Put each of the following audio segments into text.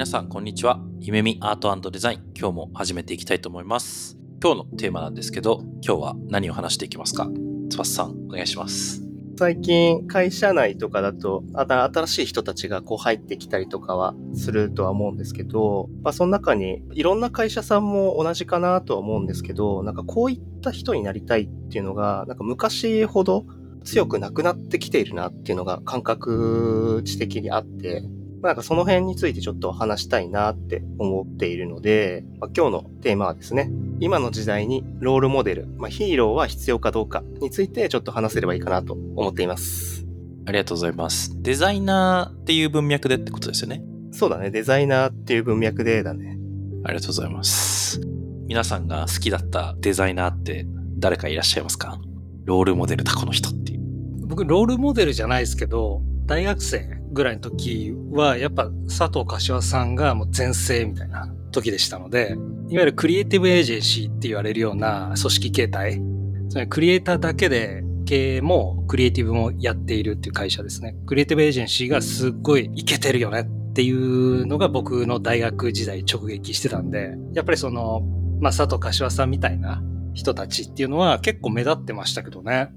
皆さんこんにちは。夢見アートデザイン。今日も始めていきたいと思います。今日のテーマなんですけど今日は何を話していきますか？翼さんお願いします。最近会社内とかだと新しい人たちがこう入ってきたりとかはするとは思うんですけど、まあ、その中にいろんな会社さんも同じかなとは思うんですけどなんかこういった人になりたいっていうのがなんか昔ほど強くなくなってきているなっていうのが感覚値的にあってなんかその辺についてちょっと話したいなって思っているので、まあ、今日のテーマはですね、今の時代にロールモデル、まあ、ヒーローは必要かどうかについてちょっと話せればいいかなと思っています。ありがとうございます。デザイナーっていう文脈でってことですよね？そうだね。デザイナーっていう文脈でだね。ありがとうございます。皆さんが好きだったデザイナーって誰かいらっしゃいますか？ロールモデルだ、この人っていう。僕、ロールモデルじゃないですけど、大学生ぐらいの時は、やっぱ佐藤柏さんがもう全盛みたいな時でしたので、いわゆるクリエイティブエージェンシーって言われるような組織形態、つまりクリエイターだけで経営もクリエイティブもやっているっていう会社ですね。クリエイティブエージェンシーがすっごいイケてるよねっていうのが僕の大学時代直撃してたんで、やっぱりその、まあ、佐藤柏さんみたいな人たちっていうのは結構目立ってましたけどね。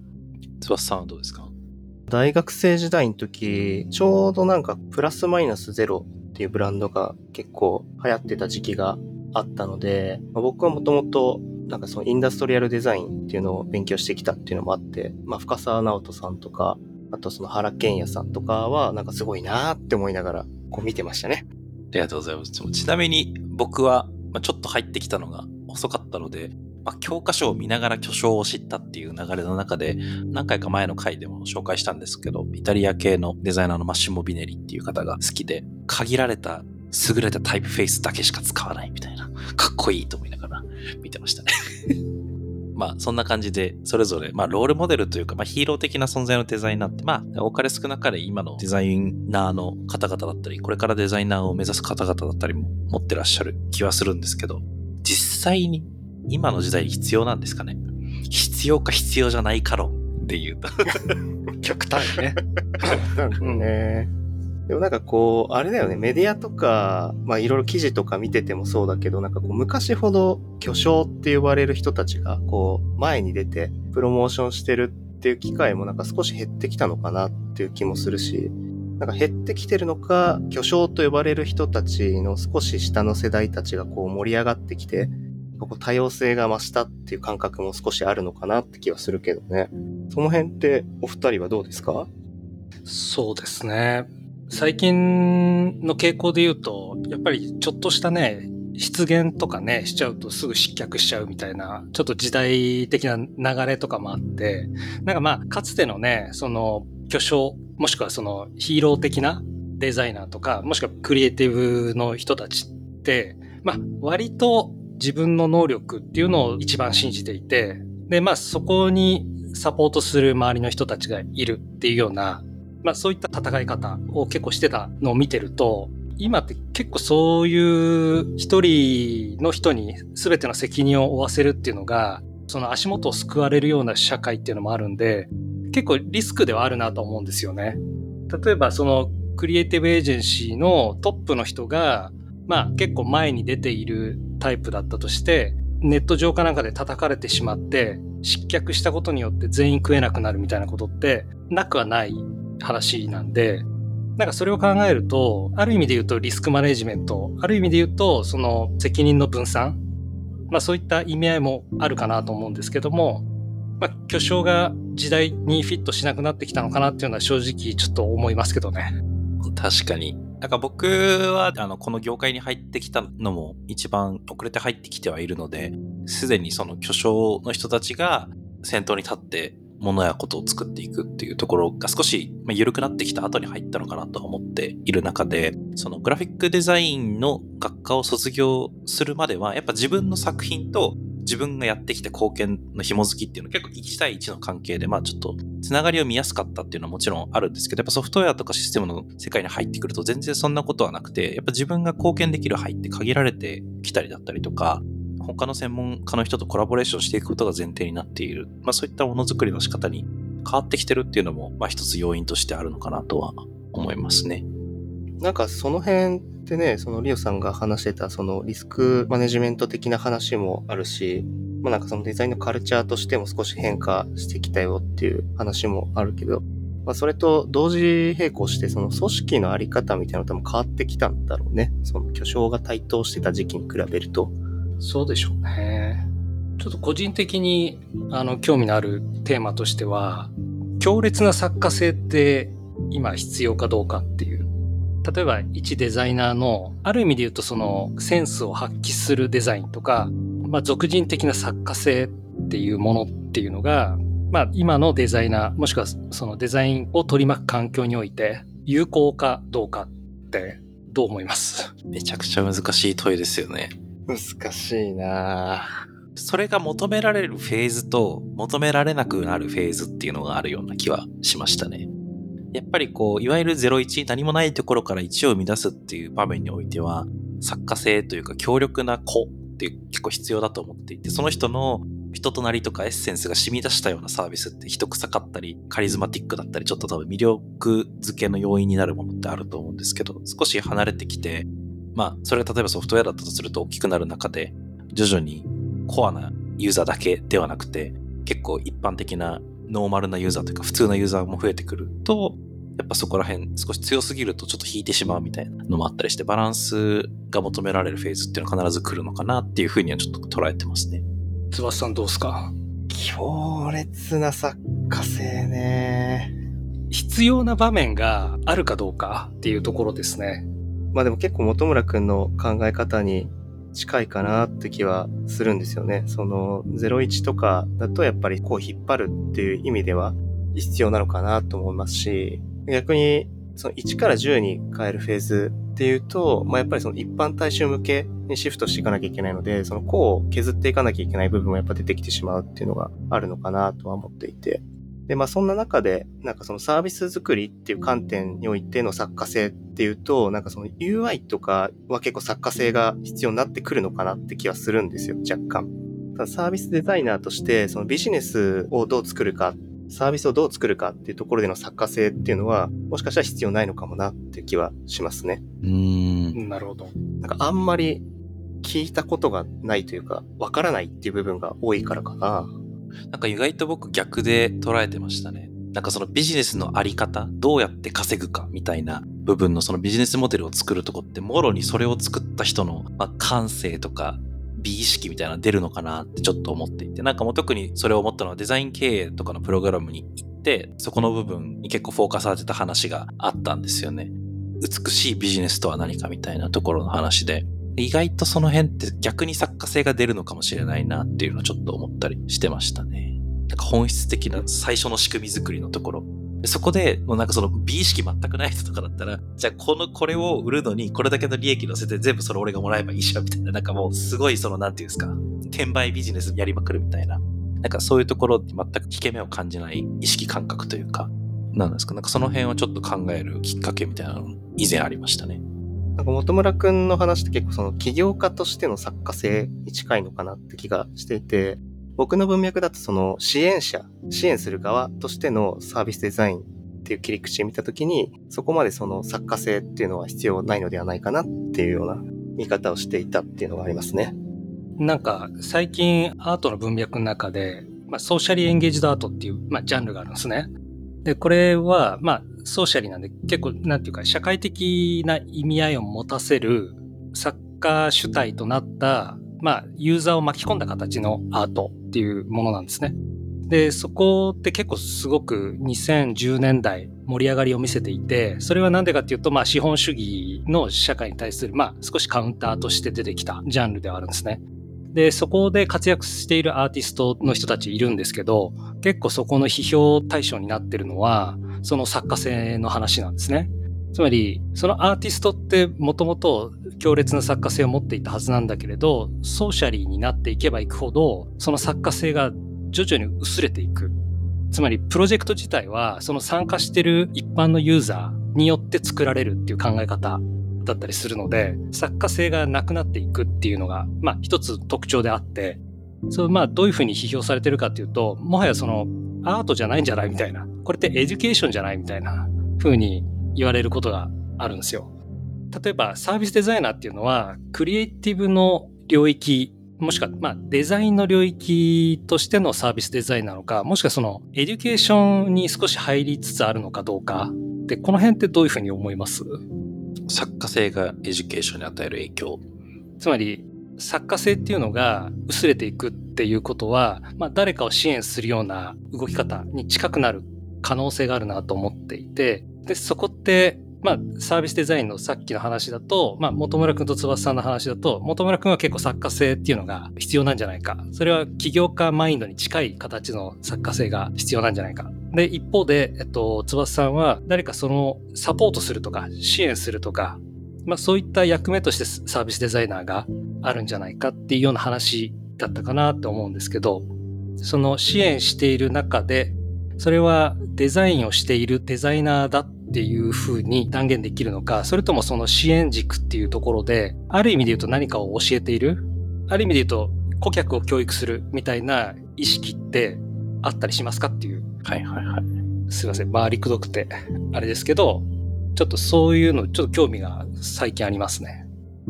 翼さんはどうですか？大学生時代の時、ちょうどなんかプラスマイナスゼロっていうブランドが結構流行ってた時期があったので、まあ、僕はもともとなんかそのインダストリアルデザインっていうのを勉強してきたっていうのもあって、まあ、深沢直人さんとか、あとその原健也さんとかはなんかすごいなーって思いながらこう見てましたね。ありがとうございます。ちなみに僕はちょっと入ってきたのが遅かったので、まあ、教科書を見ながら巨匠を知ったっていう流れの中で、何回か前の回でも紹介したんですけど、イタリア系のデザイナーのマッシモ・ビネリっていう方が好きで、限られた優れたタイプフェイスだけしか使わないみたいな、かっこいいと思いながら 見てましたね。まあ、そんな感じで、それぞれ、まあ、ロールモデルというか、まあ、ヒーロー的な存在のデザイナーって、まあ、多かれ少なかれ今のデザイナーの方々だったり、これからデザイナーを目指す方々だったりも持ってらっしゃる気はするんですけど、実際に今の時代必要なんですかね？必要か必要じゃないかろっていうと 極端ね。極端ね。でもなんかこう、あれだよね、メディアとか、まあいろいろ記事とか見ててもそうだけど、なんかこう昔ほど巨匠って呼ばれる人たちがこう前に出てプロモーションしてるっていう機会もなんか少し減ってきたのかなっていう気もするし、なんか減ってきてるのか、巨匠と呼ばれる人たちの少し下の世代たちがこう盛り上がってきて、こう多様性が増したっていう感覚も少しあるのかなって気はするけどね。その辺ってお二人はどうですか？そうですね。最近の傾向で言うと、やっぱりちょっとしたね、出現とかね、しちゃうとすぐ失脚しちゃうみたいな、ちょっと時代的な流れとかもあって、なんかまあ、かつてのね、その巨匠、もしくはそのヒーロー的なデザイナーとか、もしくはクリエイティブの人たちって、まあ、割と自分の能力っていうのを一番信じていて、で、まあそこにサポートする周りの人たちがいるっていうような、まあそういった戦い方を結構してたのを見てると、今って結構そういう一人の人に全ての責任を負わせるっていうのが、その足元を救われるような社会っていうのもあるんで、結構リスクではあるなと思うんですよね。例えばそのクリエイティブエージェンシーのトップの人が、まあ結構前に出ているタイプだったとして、ネット上かなんかで叩かれてしまって、失脚したことによって全員食えなくなるみたいなことってなくはない話なんで、なんかそれを考えると、ある意味で言うとリスクマネジメント、ある意味で言うとその責任の分散、まあそういった意味合いもあるかなと思うんですけども、まあ巨匠が時代にフィットしなくなってきたのかなっていうのは正直ちょっと思いますけどね。確かに。なんか僕は、あの、この業界に入ってきたのも一番遅れて入ってきてはいるので、すでにその巨匠の人たちが先頭に立ってものやことを作っていくっていうところが少し緩くなってきた後に入ったのかなと思っている中で、そのグラフィックデザインの学科を卒業するまでは、やっぱ自分の作品と自分がやってきた貢献の紐づきっていうのは結構1対1の関係で、まあちょっとつながりを見やすかったっていうのはもちろんあるんですけど、やっぱソフトウェアとかシステムの世界に入ってくると全然そんなことはなくて、やっぱ自分が貢献できる範囲って限られてきたりだったりとか、他の専門家の人とコラボレーションしていくことが前提になっている。まあそういったものづくりの仕方に変わってきてるっていうのも、まあ一つ要因としてあるのかなとは思いますね。なんかその辺ってね、そのリオさんが話してたそのリスクマネジメント的な話もあるし、まあなんかそのデザインのカルチャーとしても少し変化してきたよっていう話もあるけど、まあそれと同時並行してその組織のあり方みたいなのとも変わってきたんだろうね。その巨匠が台頭してた時期に比べると。そうでしょうね。ちょっと個人的にあの興味のあるテーマとしては、強烈な作家性って今必要かどうかっていう。例えば一デザイナーのある意味で言うとそのセンスを発揮するデザインとか、まあ、俗人的な作家性っていうものっていうのが、まあ、今のデザイナーもしくはそのデザインを取り巻く環境において有効かどうかってどう思います？めちゃくちゃ難しい問いですよね。難しいなそれが求められるフェーズと求められなくなるフェーズっていうのがあるような気はしましたね。やっぱりこう、いわゆる01、何もないところから1を生み出すっていう場面においては、作家性というか強力な子って結構必要だと思っていて、その人の人となりとかエッセンスが染み出したようなサービスって人臭かったり、カリズマティックだったり、ちょっと多分魅力付けの要因になるものってあると思うんですけど、少し離れてきて、まあ、それが例えばソフトウェアだったとすると大きくなる中で、徐々にコアなユーザーだけではなくて、結構一般的なノーマルなユーザーというか普通のユーザーも増えてくると、やっぱそこら辺少し強すぎるとちょっと引いてしまうみたいなのもあったりして、バランスが求められるフェーズっていうのは必ず来るのかなっていうふうにはちょっと捉えてますね。翼さんどうですか？強烈な作家性ね。必要な場面があるかどうかっていうところですね。まあでも結構本村くんの考え方に近いかなって気はするんですよね。その01とかだとやっぱりこう引っ張るっていう意味では必要なのかなと思いますし、逆にその1から10に変えるフェーズっていうと、まあ、やっぱりその一般大衆向けにシフトしていかなきゃいけないので、その個を削っていかなきゃいけない部分もやっぱ出てきてしまうっていうのがあるのかなとは思っていて。で、まあそんな中で、なんかそのサービス作りっていう観点においての作家性っていうと、なんかその UI とかは結構作家性が必要になってくるのかなって気はするんですよ、若干。ただサービスデザイナーとして、そのビジネスをどう作るか、サービスをどう作るかっていうところでの作家性っていうのは、もしかしたら必要ないのかもなっていう気はしますね。うーん。なるほど。なんかあんまり聞いたことがないというか、わからないっていう部分が多いからかな。なんか意外と僕逆で捉えてましたね。なんかそのビジネスのあり方、どうやって稼ぐかみたいな部分のそのビジネスモデルを作るとこって、もろにそれを作った人の、まあ、感性とか美意識みたいなの出るのかなってちょっと思っていて、なんかもう特にそれを思ったのはデザイン経営とかのプログラムに行って、そこの部分に結構フォーカスされてた話があったんですよね。美しいビジネスとは何かみたいなところの話で、意外とその辺って逆に作家性が出るのかもしれないなっていうのをちょっと思ったりしてましたね。なんか本質的な最初の仕組み作りのところ。そこで、もうなんかその美意識全くない人とかだったら、じゃあこの、これを売るのにこれだけの利益乗せて全部それ俺がもらえばいいじゃんみたいな、なんかもうすごいその、なんていうんですか、転売ビジネスやりまくるみたいな。なんかそういうところに全く引け目を感じない意識感覚というか、なんですか、なんかその辺をちょっと考えるきっかけみたいなの以前ありましたね。なんか本村くんの話って結構その起業家としての作家性に近いのかなって気がしていて、僕の文脈だとその支援者、支援する側としてのサービスデザインっていう切り口で見たときに、そこまでその作家性っていうのは必要ないのではないかなっていうような見方をしていたっていうのがありますね。なんか最近アートの文脈の中で、まあ、ソーシャリーエンゲージドアートっていう、まあ、ジャンルがあるんですね。で、これは、まあ、ソーシャリーなんで結構、なんていうか、社会的な意味合いを持たせる作家主体となった、まあ、ユーザーを巻き込んだ形のアートっていうものなんですね。で、そこって結構すごく2010年代盛り上がりを見せていて、それはなんでかっていうと、まあ資本主義の社会に対する、まあ少しカウンターとして出てきたジャンルではあるんですね。で、そこで活躍しているアーティストの人たちいるんですけど、結構そこの批評対象になってるのは、その作家性の話なんですね。つまり、そのアーティストってもともと強烈な作家性を持っていたはずなんだけれど、ソーシャリーになっていけばいくほど、その作家性が徐々に薄れていく。つまり、プロジェクト自体は、その参加してる一般のユーザーによって作られるっていう考え方だったりするので、作家性がなくなっていくっていうのが、まあ一つ特徴であって、そう、まあどういうふうに批評されてるかっていうと、もはやそのアートじゃないんじゃないみたいな。これってエデュケーションじゃないみたいな風に言われることがあるんですよ。例えばサービスデザイナーっていうのは、クリエイティブの領域、もしくは、まあ、デザインの領域としてのサービスデザインなのか、もしくはその、エデュケーションに少し入りつつあるのかどうか。で、この辺ってどういうふうに思います？作家性がエデュケーションに与える影響。つまり、作家性っていうのが薄れていくっていうことは、まあ、誰かを支援するような動き方に近くなる可能性があるなと思っていて、で、そこって、まあ、サービスデザインのさっきの話だと、まあ、本村くんと翼さんの話だと、本村くんは結構作家性っていうのが必要なんじゃないか。それは起業家マインドに近い形の作家性が必要なんじゃないか。で、一方で、えっと、翼さんは誰かそのサポートするとか、支援するとか、まあそういった役目としてサービスデザイナーがあるんじゃないかっていうような話だったかなって思うんですけど、その支援している中で、それはデザインをしているデザイナーだっていうふうに断言できるのか、それともその支援軸っていうところで、ある意味で言うと何かを教えている？ある意味で言うと顧客を教育するみたいな意識ってあったりしますかっていう。はいはいはい。すいません。回りくどくて、あれですけど、ちょっとそういうの、ちょっと興味が最近ありますね。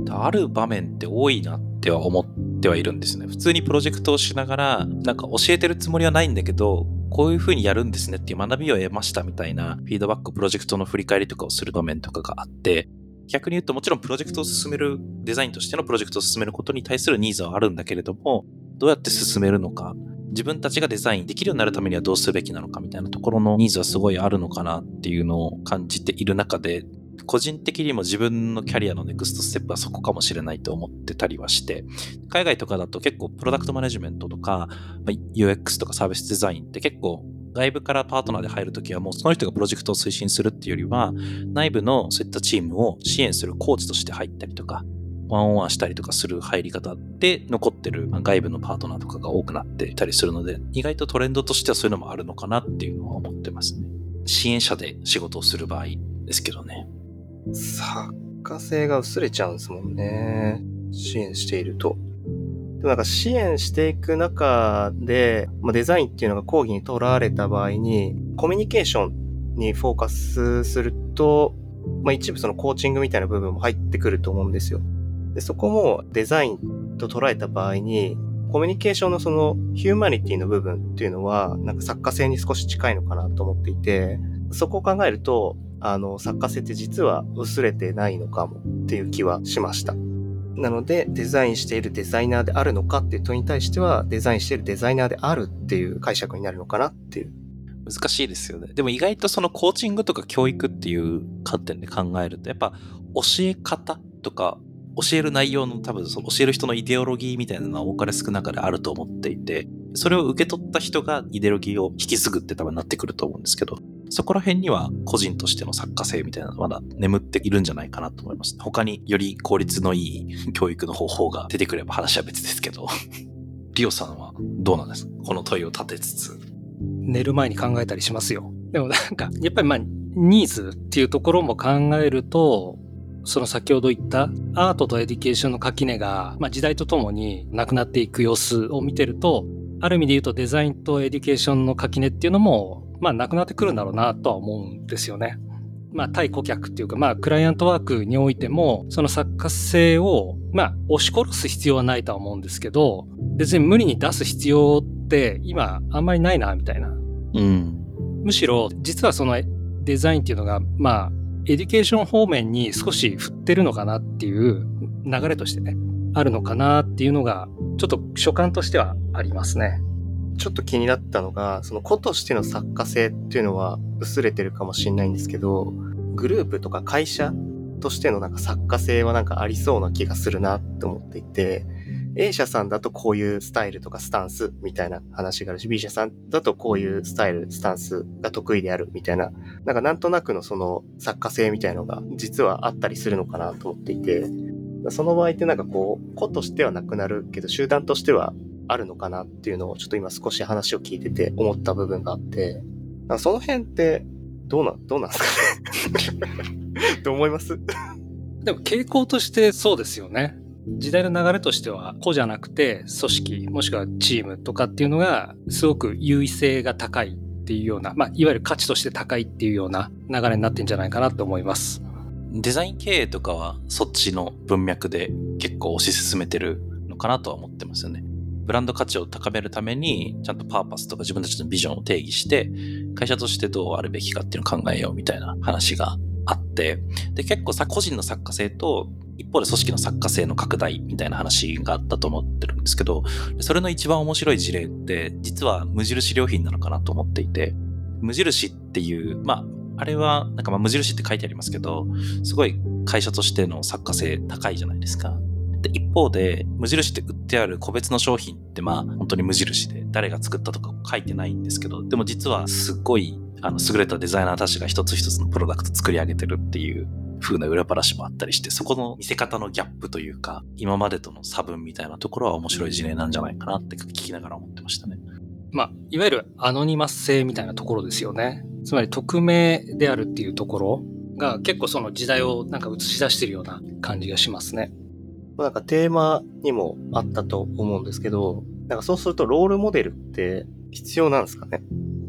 ある場面って多いなっては思ってはいるんですね。普通にプロジェクトをしながら、なんか教えてるつもりはないんだけど、こういうふうにやるんですねっていう学びを得ましたみたいなフィードバックプロジェクトの振り返りとかをする場面とかがあって、逆に言うともちろんプロジェクトを進める、デザインとしてのプロジェクトを進めることに対するニーズはあるんだけれども、どうやって進めるのか、自分たちがデザインできるようになるためにはどうすべきなのかみたいなところのニーズはすごいあるのかなっていうのを感じている中で、個人的にも自分のキャリアのネクストステップはそこかもしれないと思ってたりはして、海外とかだと結構プロダクトマネジメントとか、UX とかサービスデザインって結構外部からパートナーで入るときはもうその人がプロジェクトを推進するっていうよりは、内部のそういったチームを支援するコーチとして入ったりとか、ワンオンワンしたりとかする入り方で残ってる外部のパートナーとかが多くなっていたりするので、意外とトレンドとしてはそういうのもあるのかなっていうのは思ってますね。支援者で仕事をする場合ですけどね。作家性が薄れちゃうんですもんね。支援していると。でもなんか支援していく中で、まあ、デザインっていうのが講義にとらわれた場合に、コミュニケーションにフォーカスすると、まあ、一部そのコーチングみたいな部分も入ってくると思うんですよ。で、そこもデザインと捉えた場合に、コミュニケーションのそのヒューマニティの部分っていうのは、なんか作家性に少し近いのかなと思っていて、そこを考えると、あの、作家性って実は薄れてないのかもっていう気はしました。なので、デザインしているデザイナーであるのかっていう問いに対しては、デザインしているデザイナーであるっていう解釈になるのかなっていう。難しいですよね。でも意外とそのコーチングとか教育っていう観点で考えると、やっぱ教え方とか教える内容の多分その教える人のイデオロギーみたいなのは多かれ少なかれあると思っていて、それを受け取った人がイデオロギーを引き継ぐって多分なってくると思うんですけど、そこら辺には個人としての作家性みたいなのまだ眠っているんじゃないかなと思います。他により効率のいい 教育の方法が出てくれば話は別ですけど。リオさんはどうなんですか？この問いを立てつつ。寝る前に考えたりしますよ。でもなんか、やっぱりまあ、ニーズっていうところも考えると、その先ほど言ったアートとエデュケーションの垣根が、まあ、時代とともになくなっていく様子を見てると、ある意味で言うとデザインとエデュケーションの垣根っていうのもまあ、なくなってくるんだろうなとは思うんですよね。まあ、対顧客っていうか、まあ、クライアントワークにおいても、その作家性を、まあ、押し殺す必要はないとは思うんですけど、別に無理に出す必要って今あんまりないな、みたいな。うん。むしろ、実はそのデザインっていうのが、まあ、エデュケーション方面に少し振ってるのかなっていう流れとしてね、あるのかなっていうのが、ちょっと所感としてはありますね。ちょっと気になったのが、その子としての作家性っていうのは薄れてるかもしれないんですけど、グループとか会社としてのなんか作家性はなんかありそうな気がするなって思っていて、A 社さんだとこういうスタイルとかスタンスみたいな話があるし、B 社さんだとこういうスタイル、スタンスが得意であるみたいな、なんかなんとなくのその作家性みたいのが実はあったりするのかなと思っていて、その場合ってなんかこう、個としてはなくなるけど、集団としてはあるのかなっていうのをちょっと今少し話を聞いてて思った部分があって、その辺ってどうな、どうなんですかね？どう思います？でも傾向としてそうですよね。時代の流れとしては個じゃなくて組織もしくはチームとかっていうのがすごく優位性が高いっていうような、まあ、いわゆる価値として高いっていうような流れになってんじゃないかなと思います。デザイン経営とかはそっちの文脈で結構推し進めてるのかなとは思ってますよね。ブランド価値を高めるためにちゃんとパーパスとか自分たちのビジョンを定義して会社としてどうあるべきかっていうのを考えようみたいな話があって、で、結構さ、個人の作家性と、一方で組織の作家性の拡大みたいな話があったと思ってるんですけど、それの一番面白い事例って、実は無印良品なのかなと思っていて、無印っていう、まあ、あれは、なんかまあ無印って書いてありますけど、すごい会社としての作家性高いじゃないですか。で、一方で、無印って売ってある個別の商品ってまあ、本当に無印で、誰が作ったとか書いてないんですけど、でも実はすっごいあの、優れたデザイナーたちが一つ一つのプロダクト作り上げてるっていう風な裏話もあったりして、そこの見せ方のギャップというか、今までとの差分みたいなところは面白い事例なんじゃないかなって聞きながら思ってましたね。まあ、いわゆるアノニマス性みたいなところですよね。つまり匿名であるっていうところが結構その時代をなんか映し出してるような感じがしますね。なんかテーマにもあったと思うんですけど、なんかそうするとロールモデルって必要なんですかね？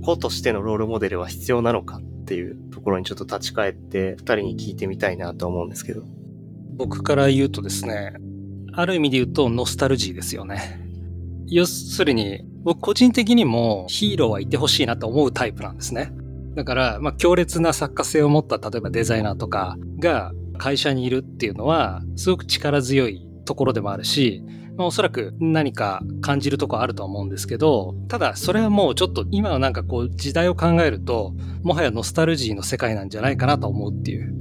子としてのロールモデルは必要なのかっていうところにちょっと立ち返って二人に聞いてみたいなと思うんですけど。僕から言うとですね、ある意味で言うとノスタルジーですよね。要するに、僕個人的にもヒーローはいてほしいなと思うタイプなんですね。だから、まあ、強烈な作家性を持った例えばデザイナーとかが会社にいるっていうのはすごく力強いところでもあるし、まあ、おそらく何か感じるとこあると思うんですけど、ただそれはもうちょっと今はなんかこう時代を考えると、もはやノスタルジーの世界なんじゃないかなと思うっていう。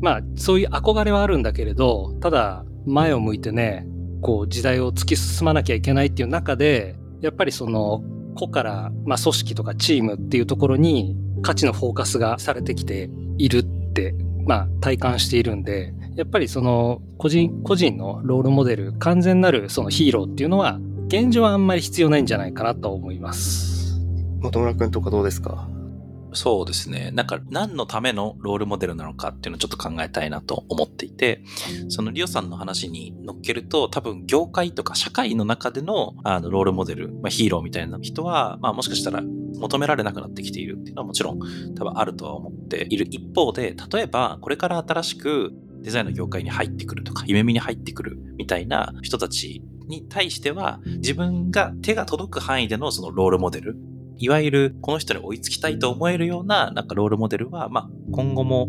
まあそういう憧れはあるんだけれど、ただ前を向いてね、こう時代を突き進まなきゃいけないっていう中で、やっぱりその個から、まあ、組織とかチームっていうところに価値のフォーカスがされてきているって、まあ体感しているんで、やっぱりその個人個人のロールモデル完全なるそのヒーローっていうのは現状はあんまり必要ないんじゃないかなと思います。本村君とかどうですか？そうですね。なんか何のためのロールモデルなのかっていうのをちょっと考えたいなと思っていて、そのリオさんの話に乗っけると多分業界とか社会の中でのあのロールモデル、まあ、ヒーローみたいな人は、まあもしかしたら求められなくなってきているっていうのはもちろん多分あるとは思っている一方で、例えばこれから新しくデザインの業界に入ってくるとか、夢見に入ってくるみたいな人たちに対しては、自分が手が届く範囲でのそのロールモデル、いわゆるこの人に追いつきたいと思えるようななんかロールモデルは、まあ、今後も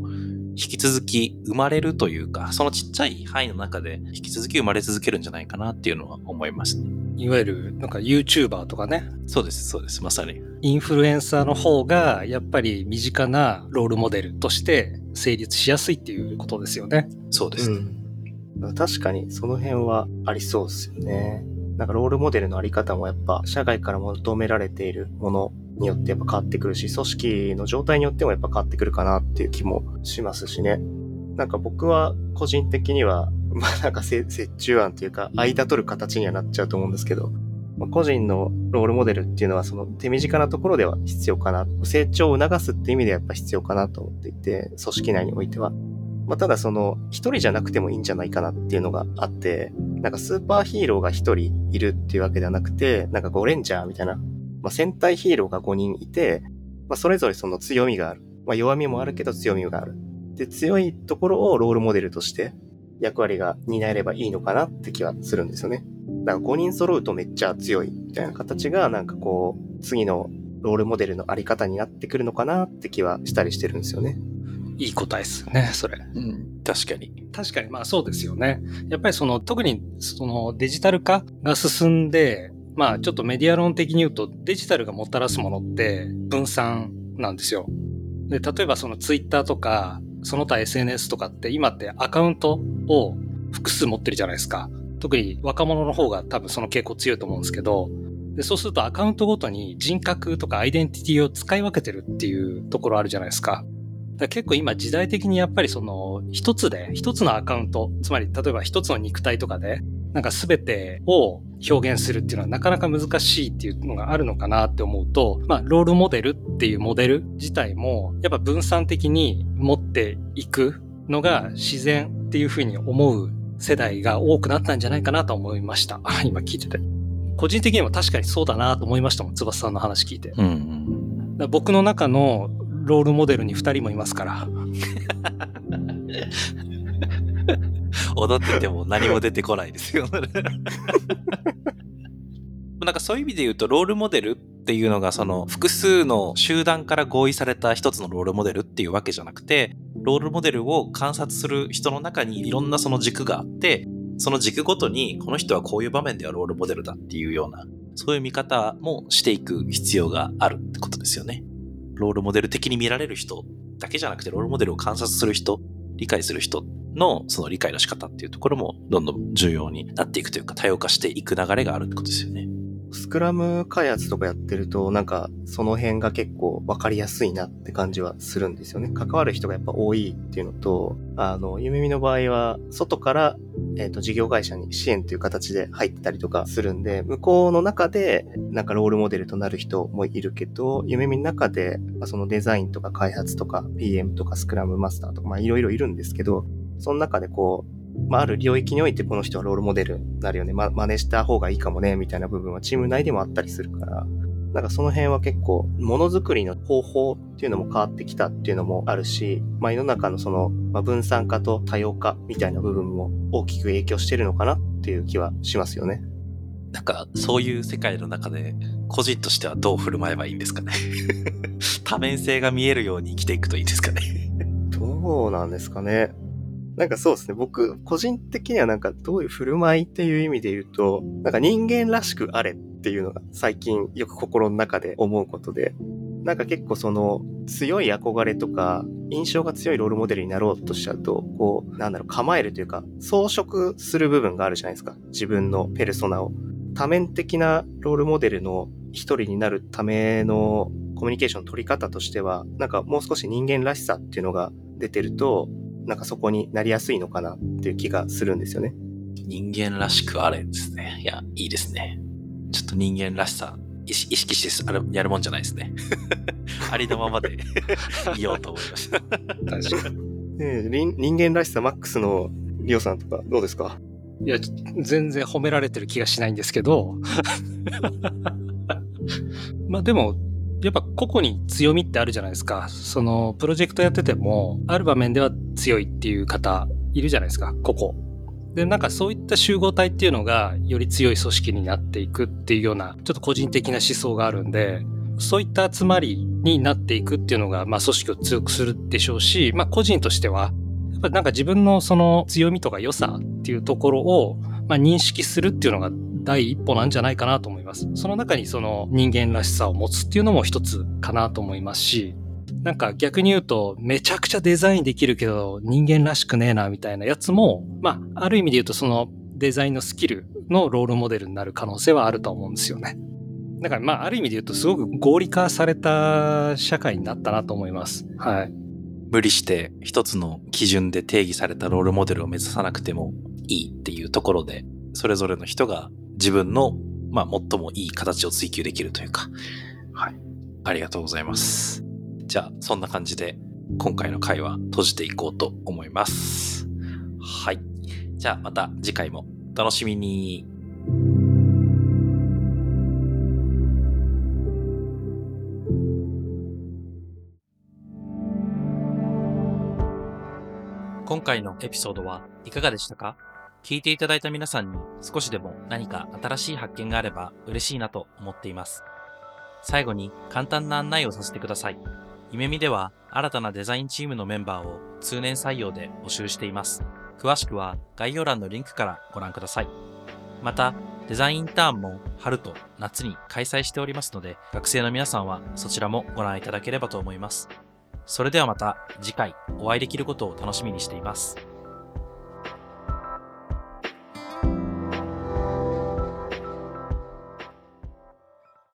引き続き生まれるというか、そのちっちゃい範囲の中で引き続き生まれ続けるんじゃないかなっていうのは思います、いわゆるなんか YouTuber とかね。そうです、そうです、まさに。インフルエンサーの方がやっぱり身近なロールモデルとして成立しやすいっていうことですよね。そうです、ね、うん。確かにその辺はありそうですよね。なんかロールモデルのあり方もやっぱ社外から求められているものによってやっぱ変わってくるし、組織の状態によってもやっぱ変わってくるかなっていう気もしますしね。なんか僕は個人的には、まあなんか折衷案というか、間取る形にはなっちゃうと思うんですけど、まあ、個人のロールモデルっていうのはその手短なところでは必要かな。成長を促すって意味ではやっぱ必要かなと思っていて、組織内においては。まあ、ただその、一人じゃなくてもいいんじゃないかなっていうのがあって、なんかスーパーヒーローが一人いるっていうわけではなくて、なんかゴレンジャーみたいな、まあ、戦隊ヒーローが5人いて、まあ、それぞれその強みがある。まあ、弱みもあるけど強みがある。で、強いところをロールモデルとして役割が担えればいいのかなって気はするんですよね。だから5人揃うとめっちゃ強いみたいな形がなんかこう、次のロールモデルのあり方になってくるのかなって気はしたりしてるんですよね。いい答えですね、それ。うん、確かに。確かに、まあそうですよね。やっぱりその、特にそのデジタル化が進んで、まあちょっとメディア論的に言うと、デジタルがもたらすものって分散なんですよ。で、例えばそのツイッターとか、その他 SNS とかって今ってアカウントを複数持ってるじゃないですか。特に若者の方が多分その傾向強いと思うんですけど、でそうするとアカウントごとに人格とかアイデンティティを使い分けてるっていうところあるじゃないですか。だ結構今時代的にやっぱりその一つで、一つのアカウント、つまり例えば一つの肉体とかで、なんか全てを表現するっていうのはなかなか難しいっていうのがあるのかなって思うと、まあ、ロールモデルっていうモデル自体も、やっぱ分散的に持っていくのが自然っていうふうに思う世代が多くなったんじゃないかなと思いました。今聞いてて。個人的にも確かにそうだなと思いましたもん、翼さんの話聞いて。うんうん、僕の中のロールモデルに2人もいますから。踊ってても何も出てこないですよ。なんかそういう意味で言うと、ロールモデルっていうのが、その複数の集団から合意された一つのロールモデルっていうわけじゃなくて、ロールモデルを観察する人の中にいろんなその軸があって、その軸ごとに、この人はこういう場面ではロールモデルだっていうような、そういう見方もしていく必要があるってことですよね。ロールモデル的に見られる人だけじゃなくて、ロールモデルを観察する人、理解する人のその理解の仕方っていうところもどんどん重要になっていくというか多様化していく流れがあるってことですよね。スクラム開発とかやってると、なんかその辺が結構わかりやすいなって感じはするんですよね。関わる人がやっぱ多いっていうのと、あの、ゆめみの場合は、外から、えっ、ー、と、事業会社に支援という形で入ってたりとかするんで、向こうの中で、なんかロールモデルとなる人もいるけど、ゆめみの中で、まあ、そのデザインとか開発とか、PM とかスクラムマスターとか、まあいろいろいるんですけど、その中でこう、まあ、ある領域においてこの人はロールモデルになるよね、ま、真似した方がいいかもね、みたいな部分はチーム内でもあったりするから、なんかその辺は結構、ものづくりの方法っていうのも変わってきたっていうのもあるし、まあ世の中のその、まあ、分散化と多様化みたいな部分も大きく影響してるのかなっていう気はしますよね。なんか、そういう世界の中で、個人としてはどう振る舞えばいいんですかね。多面性が見えるように生きていくといいですかね。どうなんですかね。なんかそうですね。僕、個人的にはなんかどういう振る舞いっていう意味で言うと、なんか人間らしくあれっていうのが最近よく心の中で思うことで、なんか結構その強い憧れとか印象が強いロールモデルになろうとしちゃうと、こう、なんだろう、構えるというか装飾する部分があるじゃないですか。自分のペルソナを。多面的なロールモデルの一人になるためのコミュニケーションの取り方としては、なんかもう少し人間らしさっていうのが出てると、なんかそこになりやすいのかなっていう気がするんですよね。人間らしくあれですね。いや、いいですね。ちょっと人間らしさ意識してあれやるもんじゃないですね。ありのままで いようと思いました。確かに。ね人間らしさマックスのリオさんとかどうですか？いや、全然褒められてる気がしないんですけど。まあでも、やっぱ個々に強みってあるじゃないですか。そのプロジェクトやってても、ある場面では強いっていう方いるじゃないですか、個々。で、なんかそういった集合体っていうのがより強い組織になっていくっていうような、ちょっと個人的な思想があるんで、そういった集まりになっていくっていうのが、まあ組織を強くするでしょうし、まあ個人としては、やっぱなんか自分のその強みとか良さっていうところを、まあ認識するっていうのが第一歩なんじゃないかなと思います。その中にその人間らしさを持つっていうのも一つかなと思いますし、なんか逆に言うと、めちゃくちゃデザインできるけど、人間らしくねえな、みたいなやつも、まあ、ある意味で言うと、そのデザインのスキルのロールモデルになる可能性はあると思うんですよね。だからまあ、ある意味で言うと、すごく合理化された社会になったなと思います。はい。無理して一つの基準で定義されたロールモデルを目指さなくてもいいっていうところで、それぞれの人が自分の、まあ、最もいい形を追求できるというか、はい。ありがとうございます。じゃあ、そんな感じで、今回の回は閉じていこうと思います。はい。じゃあ、また次回も楽しみに。今回のエピソードはいかがでしたか？聞いていただいた皆さんに少しでも何か新しい発見があれば嬉しいなと思っています。最後に簡単な案内をさせてください。夢見では新たなデザインチームのメンバーを通年採用で募集しています。詳しくは概要欄のリンクからご覧ください。また、デザインインターンも春と夏に開催しておりますので、学生の皆さんはそちらもご覧いただければと思います。それではまた次回お会いできることを楽しみにしています。